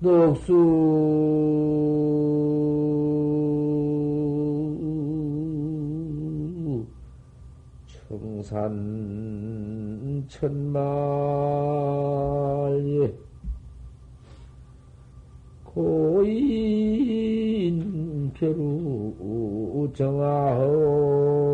녹수. 청산 천만리 고인 표루 정하옵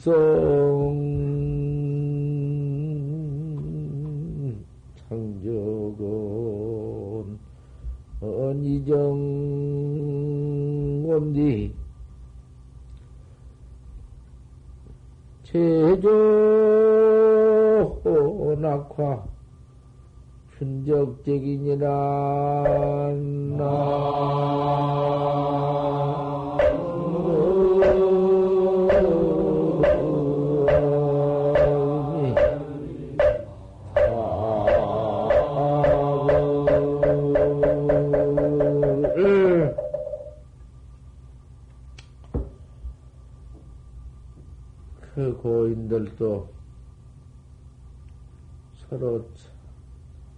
일성 창적은 언이정 원디 제조 낙화 춘적적이니라 서로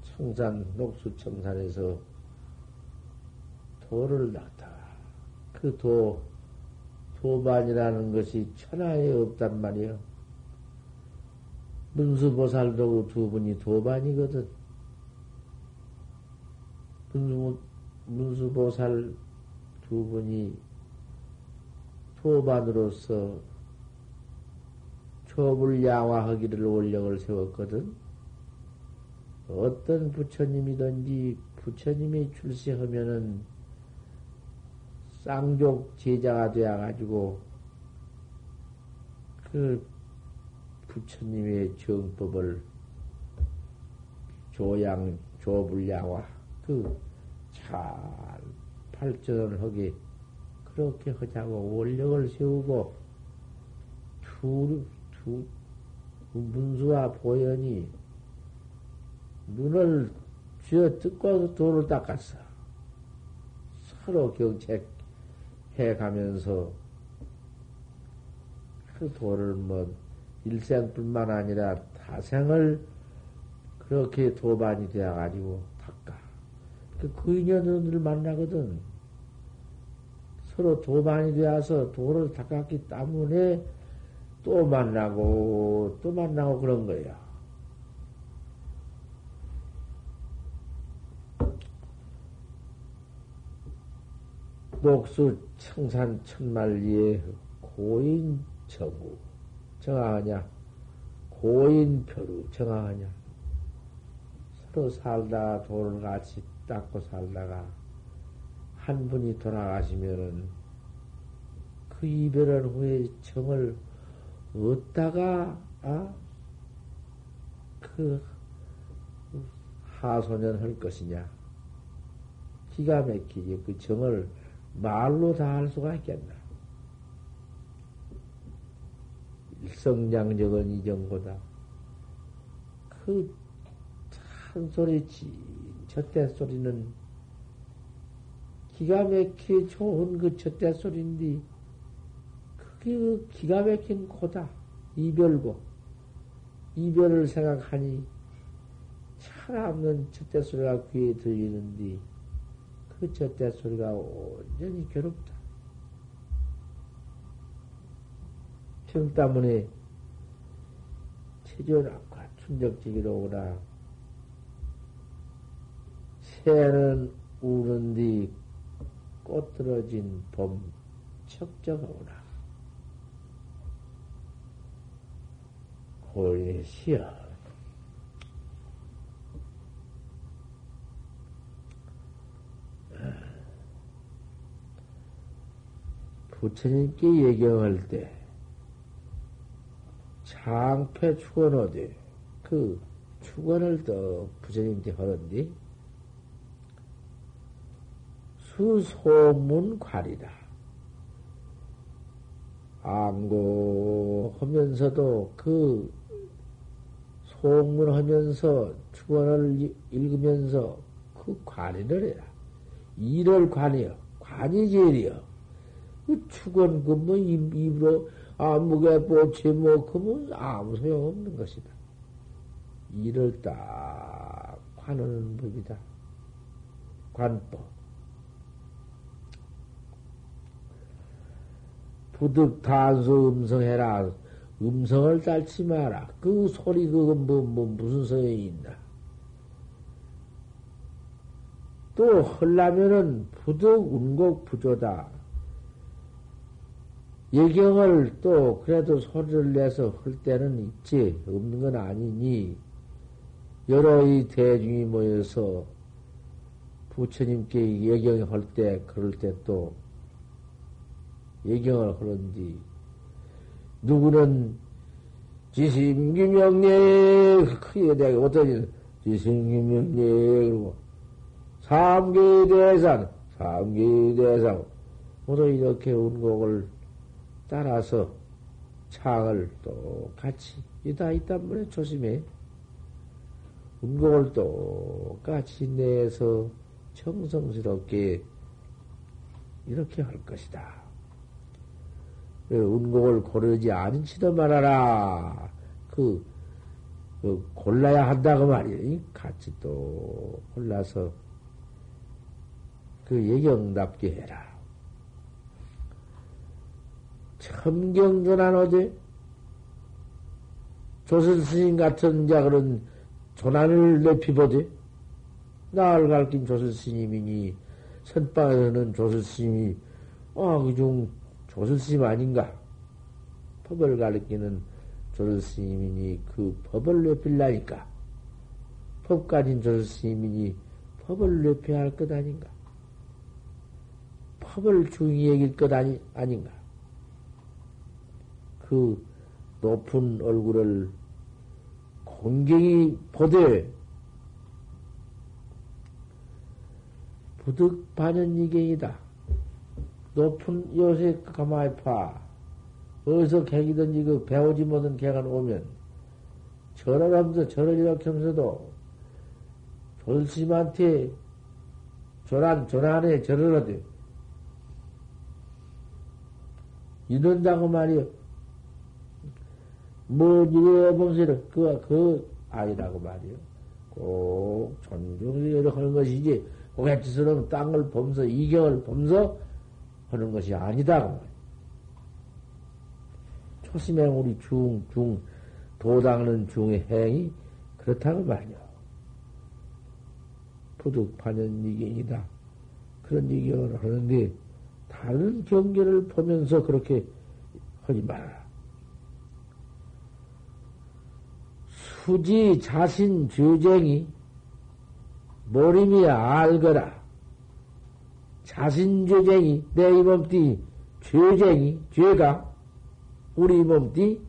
청산, 녹수 청산에서 도를 놨다가 그 도, 도반이라는 것이 천하에 없단 말이요. 문수보살도 두 분이 도반이거든. 문수, 문수보살 두 분이 도반으로서 초불 양화하기를 원력을 세웠거든. 어떤 부처님이든지 부처님이 출세하면은 쌍족 제자가 되어가지고 그 부처님의 정법을 조양, 조불양화, 그 잘 발전을 하게 그렇게 하자고 원력을 세우고 두, 두, 문수와 보현이 눈을 쥐어 뜯고 돌을 닦았어. 서로 경책해 가면서 그 돌을 뭐 일생뿐만 아니라 타생을 그렇게 도반이 되어가지고 닦아. 그, 그 인연을 만나거든. 서로 도반이 되어서 돌을 닦았기 때문에 또 만나고 또 만나고 그런 거야. 녹수 청산 천만리에 고인 정우. 정하하냐? 고인 표루 정하하냐? 서로 살다 돌을 같이 닦고 살다가 한 분이 돌아가시면은 그 이별한 후에 정을 얻다가 아? 그 하소년 할 것이냐? 기가 막히지 그 정을 말로 다 할 수가 있겠나? 일성량적은 이정보다 그 찬소리 첫대 소리는 기가 막히 좋은 그 첫대 소리인데 그게 그 기가 막힌 고다 이별고. 이별을 생각하니 차없는 첫대 소리가 귀에 들리는데 그 첫대 소리가 온전히 괴롭다. 병 때문에 체조락과 춘적지기로 오라. 새는 우는 뒤꽃 떨어진 봄 척정오라. 고인의 시여. 부처님께 예경할 때 장패 축원어디 그 축원을 또 부처님께 하는디 수소문괄이다. 안고 하면서도 그 통문하면서 축원을 읽으면서 그 관의를 해라. 일을 관이여. 관이 제일이여. 그 축원 그뭐 입으로 아무개 보채 뭐 그뭐 아무 소용 없는 것이다. 일을 딱 관하는 법이다. 관법. 부득 단소 음성해라. 음성을 딸지 마라. 그 소리 그건 뭐, 뭐 무슨 소용이 있나? 또 헐라면은 부득 운곡 부조다. 예경을 또 그래도 소리를 내서 할 때는 있지 없는 건 아니니. 여러 이 대중이 모여서 부처님께 예경을 할때 그럴 때 또 예경을 하는지, 누구는 지심기명례, 크게 내가 어떠니, 지심기명례, 그러고, 삼계대상, 삼계대상, 모두 이렇게 운곡을 따라서 창을 또 같이, 이다, 있단 말에 조심해. 운곡을 똑같이 내서 정성스럽게 이렇게 할 것이다. 운곡을 고르지 않지도 말아라. 그, 그 골라야 한다고 말이야. 같이 또 골라서 그 예경답게 해라. 첨경전환 어제 조선 스님 같은 자 그런 조난을 내피보지 나를 가르친 조선 스님이니 선방에서는 조선 스님이 아 그중 조선 스님 아닌가? 법을 가르치는 조선 스님이니 그 법을 높일라니까. 법 가진 조선 스님이니 법을 높여야 할 것 아닌가? 법을 중히 여길 것 아니, 아닌가? 그 높은 얼굴을 공경이 보되 부득 반연이경이다. 높은 요새 가만히 파. 어디서 객이든지 그 배우지 못한 객은 오면 절을 하면서 절을 이렇게 하면서도 졸심한테 조란, 조란에 절을 하되 이런다고 말이요. 뭐, 이래 보면서 그, 그 아니라고 말이요. 꼭 존중을 하는 것이지, 고갯짓으로 땅을 보면서, 이경을 보면서 하는 것이 아니다. 그 초심에 우리 중, 중, 도당하는 중의 행이 그렇다고 말이야. 부득 반연 이경이다. 그런 이경을 하는데, 다른 경계를 보면서 그렇게 하지 말아라. 수지 자신 주쟁이 모림이 알거라. 자신죄쟁이, 내 이 몸띠, 죄쟁이, 죄가, 우리 몸띠,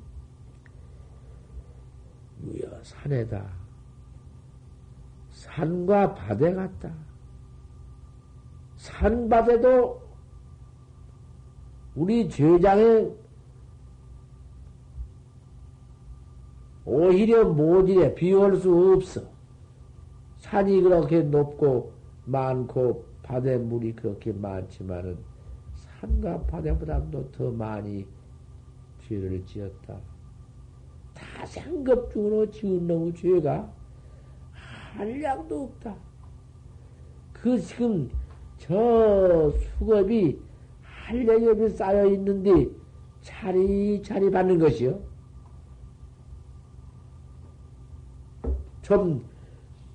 유여 산에다. 산과 바대 같다. 산바대도 우리 죄장에 오히려 모질에 비올 수 없어. 산이 그렇게 높고 많고 바닷물이 그렇게 많지만은 산과 바닷보다도 더 많이 죄를 지었다. 다생급 중으로 지은 놈의 죄가 한량도 없다. 그 지금 저 수급이 한량이 쌓여 있는데 차리차리 받는 것이요. 좀,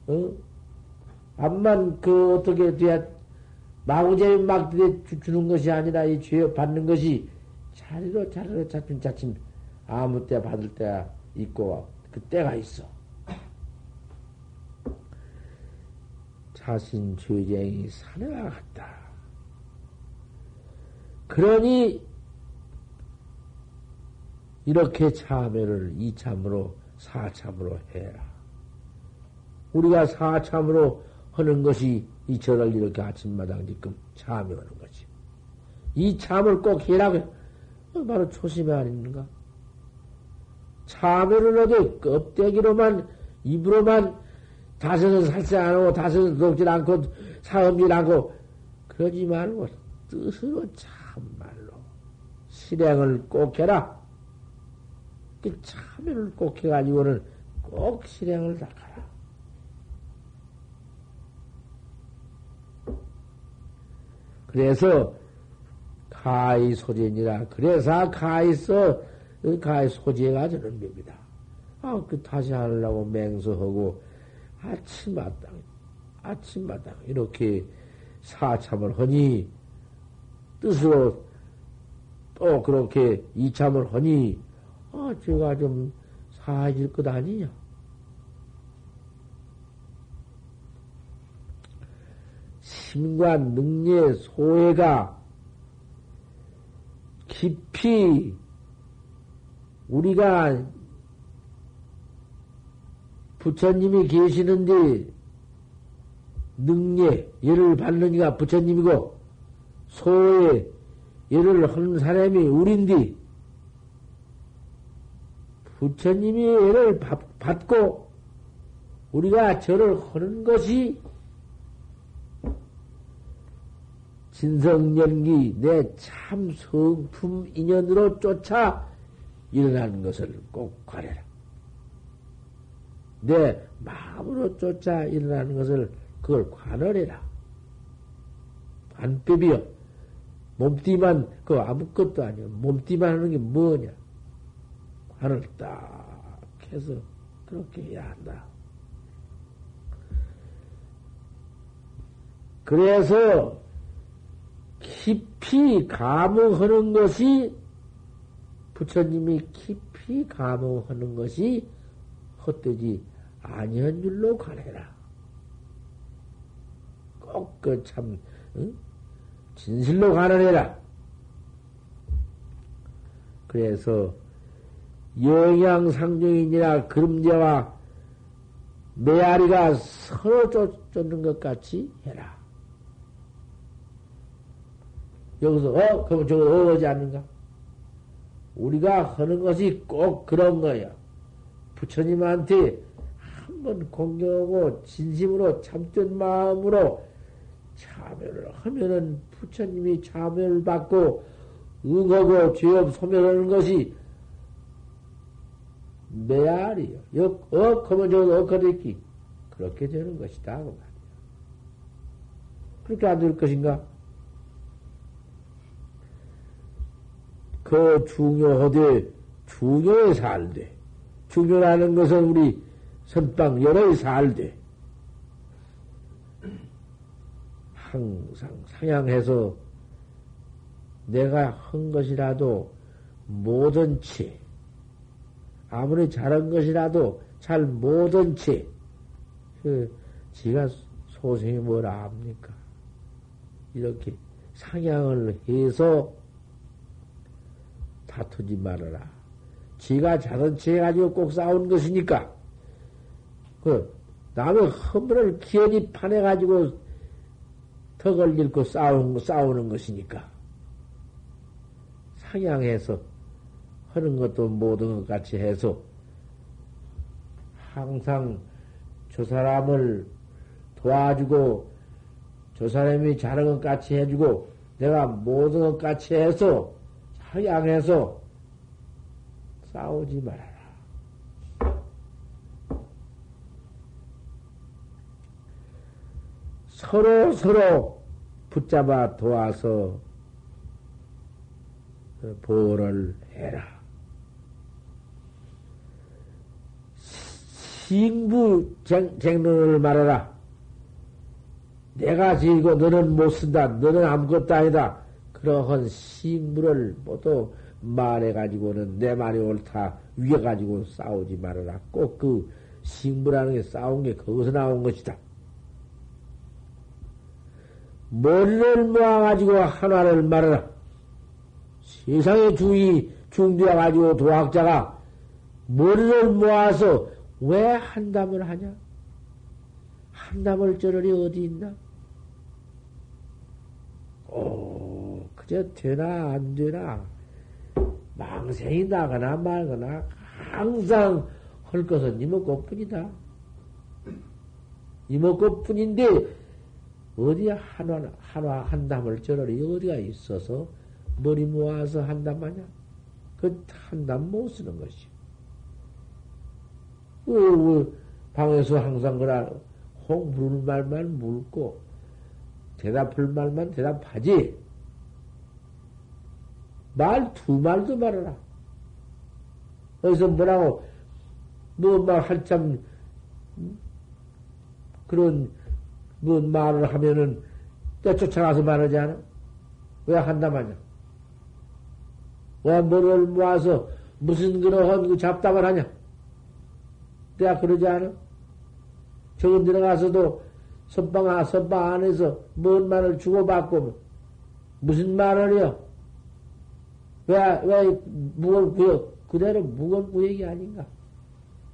어? 암만 그 어떻게 돼야 마구제비 막 주는 것이 아니라 이 죄 받는 것이 자리로 자리로 차츰 차츰 아무 때 받을 때가 있고 그 때가 있어. 자신 죄쟁이 산에와 같다. 그러니 이렇게 참회를 이참으로 사참으로 해라. 우리가 사참으로 하는 것이 이 절을 이렇게 아침마당 지금 참여하는 거지. 이 참을 꼭 해라고. 바로 초심이 아닌가? 참여를 어디 껍데기로만, 입으로만 다섯은 살생 안 하고, 다섯은 녹질 않고, 사음질 않고, 그러지 말고, 뜻으로 참말로, 실행을 꼭 해라. 그 참여를 꼭 해가지고는 꼭 실행을 닦아라. 그래서 가히 소재니라. 그래서 가히서 가히 소재가 저는 겁니다. 아, 그 다시 하려고 맹서하고 아침마당, 아침마당 이렇게 사참을 하니 뜻으로 또 그렇게 이참을 하니 아, 제가 좀 사해질 것 아니냐? 심과 능례 소외가 깊이 우리가 부처님이 계시는데 능례 예를 받는 이가 부처님이고 소외 예를 하는 사람이 우린디 부처님이 예를 받고 우리가 절을 하는 것이 진성연기 내 참 성품 인연으로 쫓아 일어나는 것을 꼭 관해라. 내 마음으로 쫓아 일어나는 것을 그걸 관할해라. 반법이요. 몸띠만, 그 아무것도 아니야. 몸띠만 하는 게 뭐냐. 관을 딱 해서 그렇게 해야 한다. 그래서 깊이 감흥하는 것이 부처님이 깊이 감흥하는 것이 헛되지 아니한 줄로 가해라. 꼭 그참 응? 진실로 가해라. 그래서 영양상종이니라 그림자와 메아리가 서로 쫓는 것 같이 해라. 여기서, 어? 그러면 저거 어지 않는가? 우리가 하는 것이 꼭 그런 거야. 부처님한테 한번 공경하고 진심으로 참된 마음으로 참여를 하면은 부처님이 참여를 받고 응하고 죄업 소멸하는 것이 메아리요. 역, 어, 그러면 저거 엇거리기. 그렇게 되는 것이다. 그 말이야. 그렇게 안 될 것인가? 그 중요하되 중요해 살되 중요라는 것은 우리 선방 여러에 살되 항상 상향해서 내가 한 것이라도 모든 채 아무리 잘한 것이라도 잘 모든 채 그, 지가 소생이 뭐라 합니까? 이렇게 상향을 해서 다투지 말아라. 지가 자선체 해가지고 꼭 싸우는 것이니까, 그, 남의 허물을 기연히 파내가지고 턱을 잃고 싸우는, 싸우는 것이니까. 상향해서 하는 것도 모든 것 같이 해서 항상 저 사람을 도와주고 저 사람이 잘한 것 같이 해주고 내가 모든 것 같이 해서 향해서 싸우지 말아라. 서로 서로 붙잡아 도와서 보호를 해라. 신부 쟁론을 말하라. 내가 지고 너는 못 쓴다. 너는 아무것도 아니다. 그러한 식물을 모두 말해가지고는 내 말이 옳다 위에가지고 싸우지 말아라. 꼭 그 식물하는 게 싸운 게 거기서 나온 것이다. 머리를 모아가지고 하나를 말하라. 세상의 주의 중대해가지고 도학자가 머리를 모아서 왜 한담을 하냐? 한담을 저러리 어디 있나? 오, 그저 되나 안 되나 망생이 나거나 말거나 항상 할 것은 이목구뿐이다. 이목구뿐인데 어디에 한화 한화 한담을 저러리 어디가 있어서 머리 모아서 한담 하냐? 그 한담 못 쓰는 것이. 어, 어, 방에서 항상 그라 홍 부르는 말만 물고 대답할 말만 대답하지. 말 두 말도 말하라. 어디서 뭐라고 뭐 막 한참 그런 뭐 말을 하면은 때 쫓아가서 말하지 않아? 왜 한다 마냐? 왜 머리를 모아서 무슨 그러한 그 잡담을 하냐? 내가 그러지 않아? 저건 들어가서도 선방, 아, 선방 안에서 뭔 말을 주고받고 무슨 말을 해요? 왜, 왜, 무건 구역, 그대로 무건 구역이 아닌가?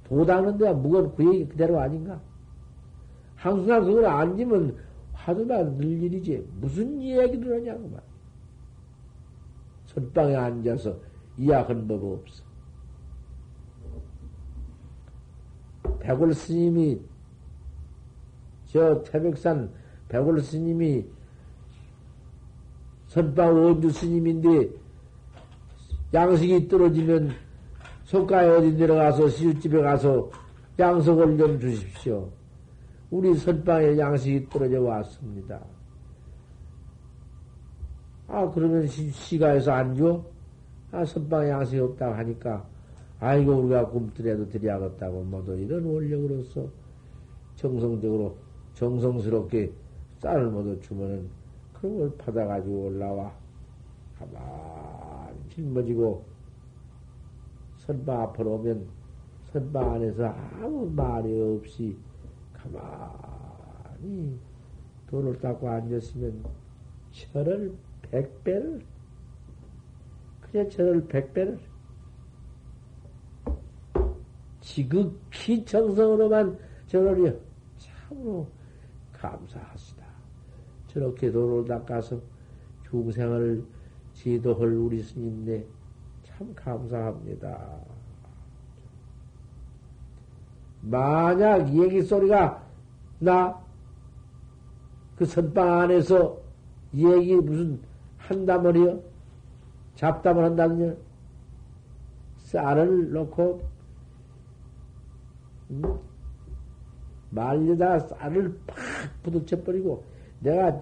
도닦는 데가 무건 구역이 그대로 아닌가? 항상 그걸 앉으면 화두만 늘 일이지. 무슨 이야기를 하냐고 말. 선방에 앉아서 이야기한 법 없어. 백월 스님이 저 태백산 백월 스님이 선방 원주 스님인데 양식이 떨어지면 속가에 어디 내려가서 시주집에 가서 양석을 좀 주십시오. 우리 선방에 양식이 떨어져 왔습니다. 아, 그러면 시, 가에서안 줘? 아, 선방에 양식이 없다고 하니까, 아이고, 우리가 굶더라도 드려야겠다고, 모두 이런 원력으로서 정성적으로, 정성스럽게 쌀을 모두 주면은, 그런 걸 받아가지고 올라와. 가만히 짊어지고, 선방 앞으로 오면, 선방 안에서 아무 말이 없이, 가만히 돈을 닦고 앉았으면 철을 백배를 그래 철을 백배를 지극히 정성으로만 저러려 참으로 감사하시다. 저렇게 돈을 닦아서 중생을 지도할 우리 스님네 참 감사합니다. 만약 얘기 소리가 나 그 선방 안에서 얘기 무슨 한다머리요? 잡담을 한다느냐? 쌀을 넣고 음? 말려다 쌀을 팍 부딪혀 버리고 내가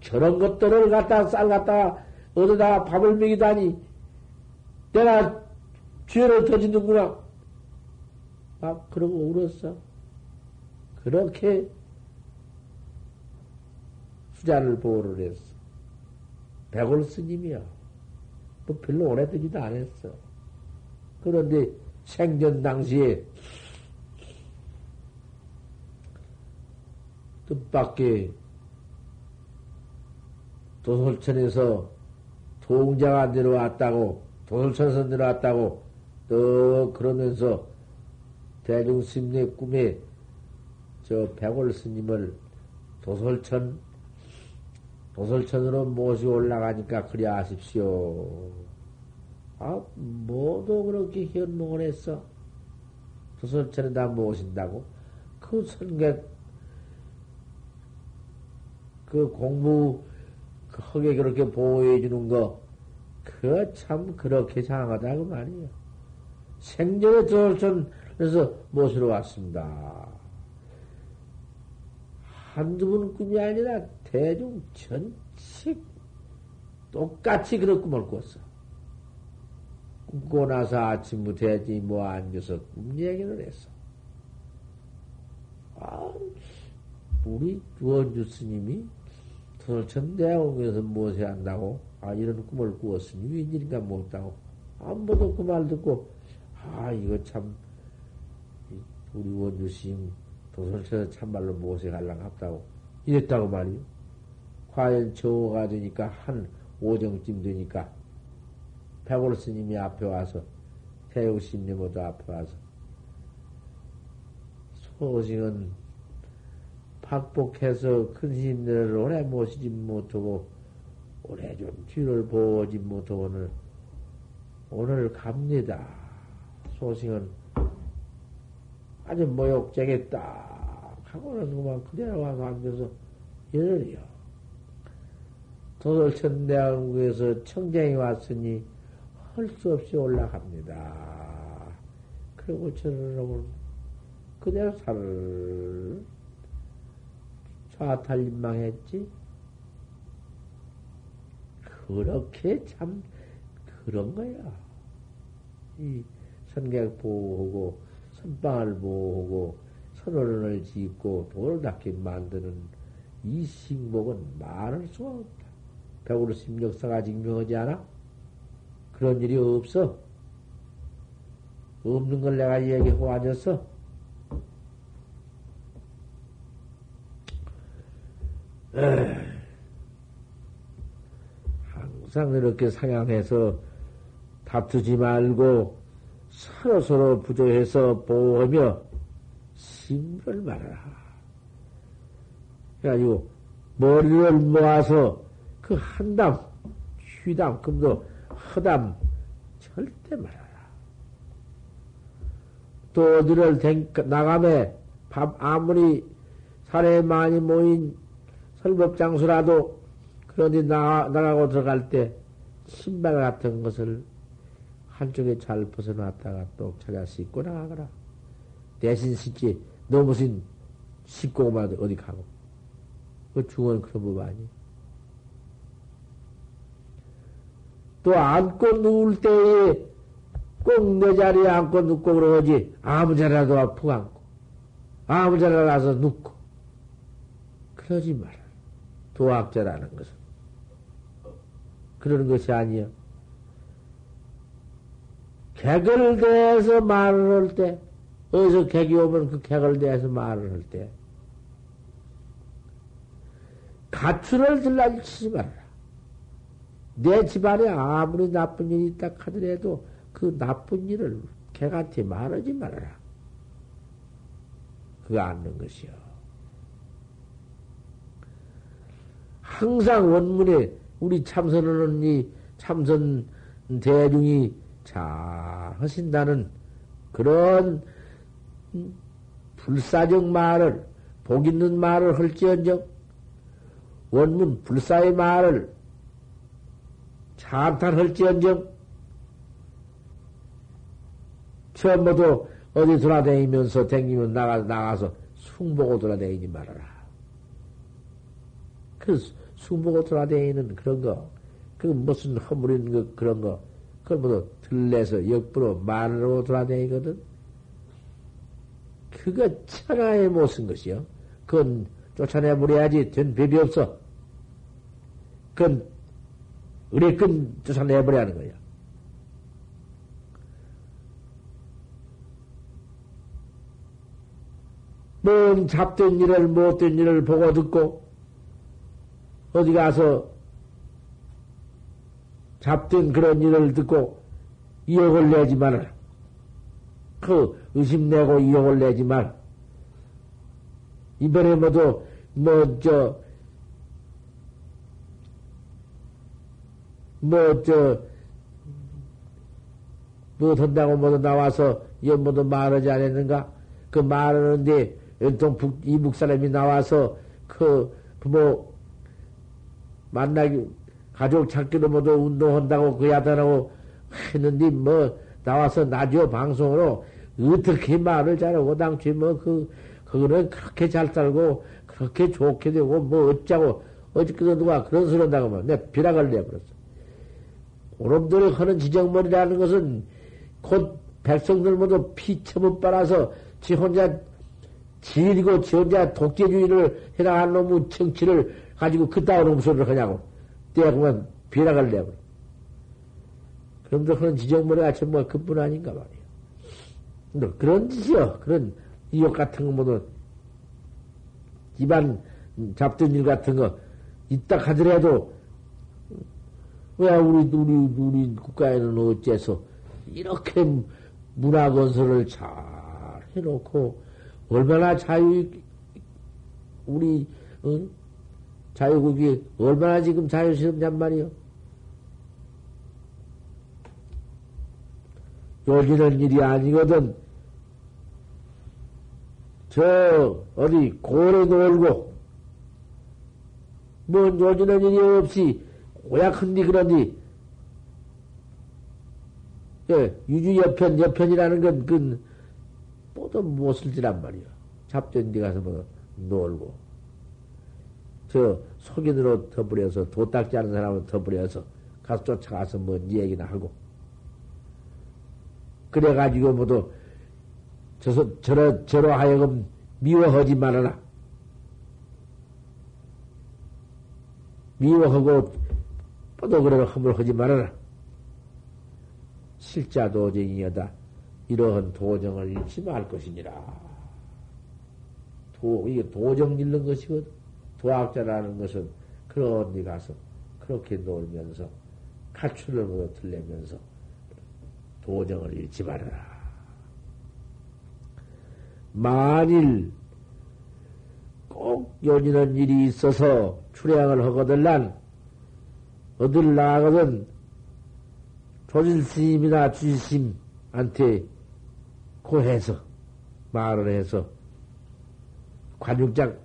저런 것들을 갖다 쌀 갖다가 어디다 밥을 먹이다니 내가 죄를 더 짓는구나. 막 그러고 울었어. 그렇게 수자를 보호를 했어. 백월 스님이야. 뭐 별로 오래 되지도 않았어. 그런데 생전 당시에 뜻밖의 도솔천에서 동자가 내려왔다고, 도솔천에서 내려왔다고, 또 그러면서 대중스님의 꿈에 저 백월 스님을 도솔천, 도솔천으로 모시고 올라가니까 그리 아십시오. 아, 뭐도 그렇게 현몽을 했어. 도솔천에다 모신다고? 그 선객, 그 공부, 그 흙에 그렇게 보호해 주는 거, 그 참 그렇게 장하다고 말이에요. 생전에 도솔천에서 모시러 왔습니다. 한두 번 꿈이 아니라 대중 전체 똑같이 그런 꿈을 꿨어. 꿈고 나서 아침부터 해지 뭐 앉아서 꿈 얘기를 했어. 아, 우리 원주 스님이 도대체 대학에서 무엇을 한다고? 아, 이런 꿈을 꾸었으니 웬일인가 못다고. 아무도 그 말 듣고, 아, 이거 참, 우리 원주 스님 도솔천에서 참말로 무엇에 갈랑합다고 이랬다고 말이요. 과연 저가 되니까 한 오정쯤 되니까 백월 스님이 앞에 와서 태우 스님모두 앞에 와서 소식은 박복해서 큰 스님들을 오래 모시지 못하고 오래 좀 뒤를 보지 못하고 오늘 오늘 갑니다. 소승은 아주 딱 하고는 그만 그대로 와서 앉아서 열을요. 도솔천 대왕국에서 청쟁이 왔으니 할 수 없이 올라갑니다. 그리고 저는 그대로 살을 좌탈림망했지. 그렇게 참 그런 거야. 이 선객 보호하고 선방을 보호하고 선언을 짓고 도를 닦게 만드는 이 식목은 말할 수가 없다. 백으로 심력사가 증명하지 않아? 그런 일이 없어. 없는 걸 내가 얘기하고 앉았어. 항상 이렇게 상향해서 다투지 말고 서로 서로 부조해서 보호하며 심을 말하라. 그래가지고 머리를 모아서 그 한담, 휘담, 금도 허담 절대 말하라. 또 어디를 나감에 밥 아무리 사례 많이 모인 설법장수라도 그런데 나, 나가고 들어갈 때 신발 같은 것을 한쪽에 잘 벗어놨다가 또 찾아 씻고 나가거라. 대신 씻지. 너 무슨 씻고 오면 어디 가고. 그 중은 그런 법 아니. 또 앉고 누울 때에 꼭 내 자리에 앉고 눕고 그러지. 아무 자리라도 아프 앉고. 아무 자리에 가서 눕고. 그러지 마라. 도학자라는 것은. 그러는 것이 아니요. 객을 대해서 말을 할 때, 어디서 객이 오면 그 객을 대해서 말을 할 때, 가출을 들라치지 말아라. 내 집안에 아무리 나쁜 일이 있다 하더라도 그 나쁜 일을 객한테 말하지 말아라. 그거 않는 것이요. 항상 원문에 우리 참선하는 이 참선 대중이 잘 하신다는 그런 불사적 말을, 복 있는 말을 할지언정, 원문 불사의 말을 참탄할지언정, 처음부터 어디 돌아다니면서 댕기면 나가, 나가서 숭보고 돌아다니지 말아라. 그 숭보고 돌아다니는 그런 거, 그 무슨 허물인 거, 그런 거, 그걸 모두 들레서 역부로 말로 돌아다니거든. 그거 천하에 못쓴 것이요. 그건 쫓아내버려야지 된 법이 없어. 그건 의뢰끈 쫓아내버려야 하는 거야. 뭔 잡된 일을 못된 일을 보고 듣고 어디 가서 잡된 그런 일을 듣고 이욕을 내지 말아라. 그 의심 내고 이욕을 내지 말. 이번에 모두 뭐저 뭐저뭐 한다고 모두 나와서 연모도 말하지 않았는가? 그 말하는데 연통 이북 사람이 나와서 그 부모 만나기 가족 찾기도 모두 운동한다고 그 야단하고 했는데 뭐 나와서 라디오 방송으로 어떻게 말을 잘하고 당시 뭐 그 그거는 그렇게 잘 살고 그렇게 좋게 되고 뭐 어쩌고 어저께도 누가 그런 소리 한다고 하면 내 비락을 내버렸어. 오놈들이 하는 지정머리라는 것은 곧 백성들 모두 피처분 빨아서 지 혼자 지리고 지 혼자 독재주의를 해나간 놈의 정치를 가지고 그따위 놈 소리를 하냐고. 떼고만 비락을 내버려. 그럼도 그런 지정머리가 전부 그뿐 아닌가 말이야. 근데 그런 짓이요. 그런 이욕 같은 거 모두 집안 잡던 일 같은 거 있다 하더라도 왜 우리 우리 우리 국가에는 어째서 이렇게 문화 건설을 잘 해놓고 얼마나 자유 우리 어? 자유국이 얼마나 지금 자유스럽냔 말이요. 요지는 일이 아니거든. 저, 어디, 고래 놀고, 뭐, 요지는 일이 없이, 고약한디 그런디, 예, 유주 여편, 여편이라는 건, 그, 뭐도 못을 지란 말이야. 잡된 데 가서 뭐, 놀고. 저, 속인으로 더불여서, 도딱지 않은 사람은 더불여서, 가서 쫓아가서 뭔 얘기나 하고. 그래가지고 모두 저서 저러 저러 하여금 미워하지 말아라. 미워하고 뻗어 그래 허물하지 말아라. 실자 도정이여다. 이러한 도정을 잃지 말 것이니라. 도, 이게 도정 잃는 것이거든. 도학자라는 것은 그런 데 가서 그렇게 놀면서 가출을 모두 들려면서 도정을 잃지 말아라. 만일 꼭 요지는 일이 있어서 출양을 하거들란 어딜 나가거든 조질 스님이나 주지스님한테 고해서 말을 해서 관중장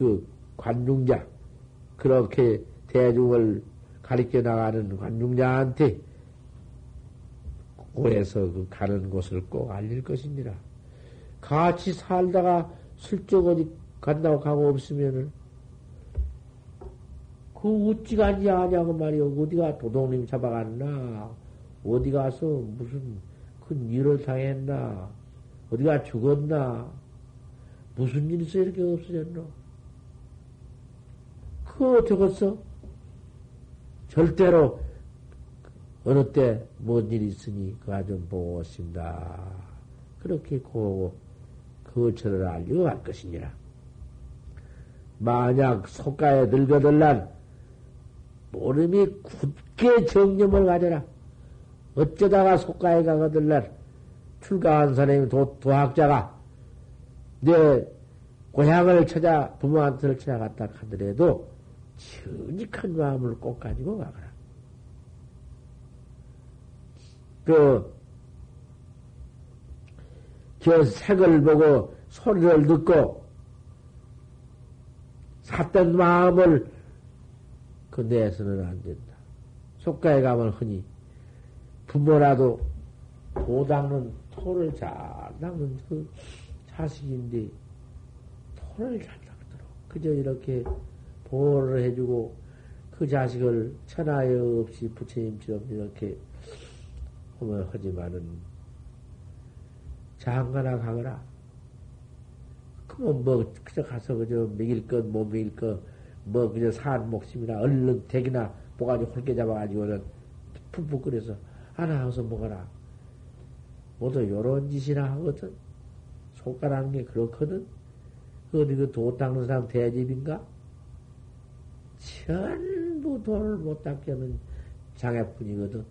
그 관중자 그렇게 대중을 가리켜 나가는 관중자한테 고에서 그 가는 곳을 꼭 알릴 것입니다. 같이 살다가 슬쩍 어디 간다고 가고 없으면은 그 어찌 갔냐 하냐고 말이요. 어디가 도둑님 잡아갔나? 어디 가서 무슨 큰 일을 당했나? 어디가 죽었나? 무슨 일이 있어 이렇게 없어졌노? 그거 어떻겠어? 절대로 어느 때 뭔 일이 있으니 그가 좀 보고 오신다. 그렇게 고고 거처를 알리고 갈 것이니라. 만약 속가에 늙어들란 모름이 굳게 정념을 가져라. 어쩌다가 속가에 가거들란 출가한 선생님 도, 도학자가 내 고향을 찾아 부모한테를 찾아갔다 하더라도 정직한 마음을 꼭 가지고 가거라. 그, 저 색을 보고 소리를 듣고 샀던 마음을 그 내서는 안 된다. 속가에 가면 흔히 부모라도 도 닦는 토를 잘 닦는 그 자식인데 토를 잘 닦도록 그저 이렇게 보호를 해주고 그 자식을 천하에 없이 부처님처럼 이렇게 하면 하지만은 장가나 가거라. 그뭐 뭐 그저 가서 그저 먹일 것 못 먹일 것 뭐 그저 산 목숨이나 얼른 댁이나 뭐가지 홀게 잡아가지고는 푹푹 끓여서 하나 하서 먹어라. 모두 요런 짓이나 하거든. 손가락한 게 그렇거든. 어디 그 도 닦는 사람 대집인가? 전부 돈을 못 닦게 하는 장애뿐이거든.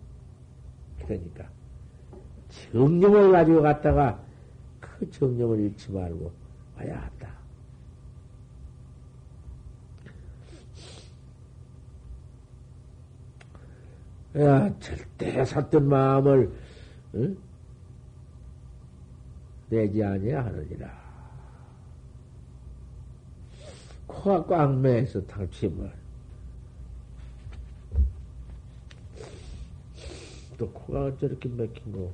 그러니까, 정념을 가지고 갔다가 그 정념을 잃지 말고 와야 한다. 야, 절대 샀던 마음을, 응? 내지 아니야 하느니라. 코가 꽉 매서 당치면 또 코가 저렇게 막힌 거.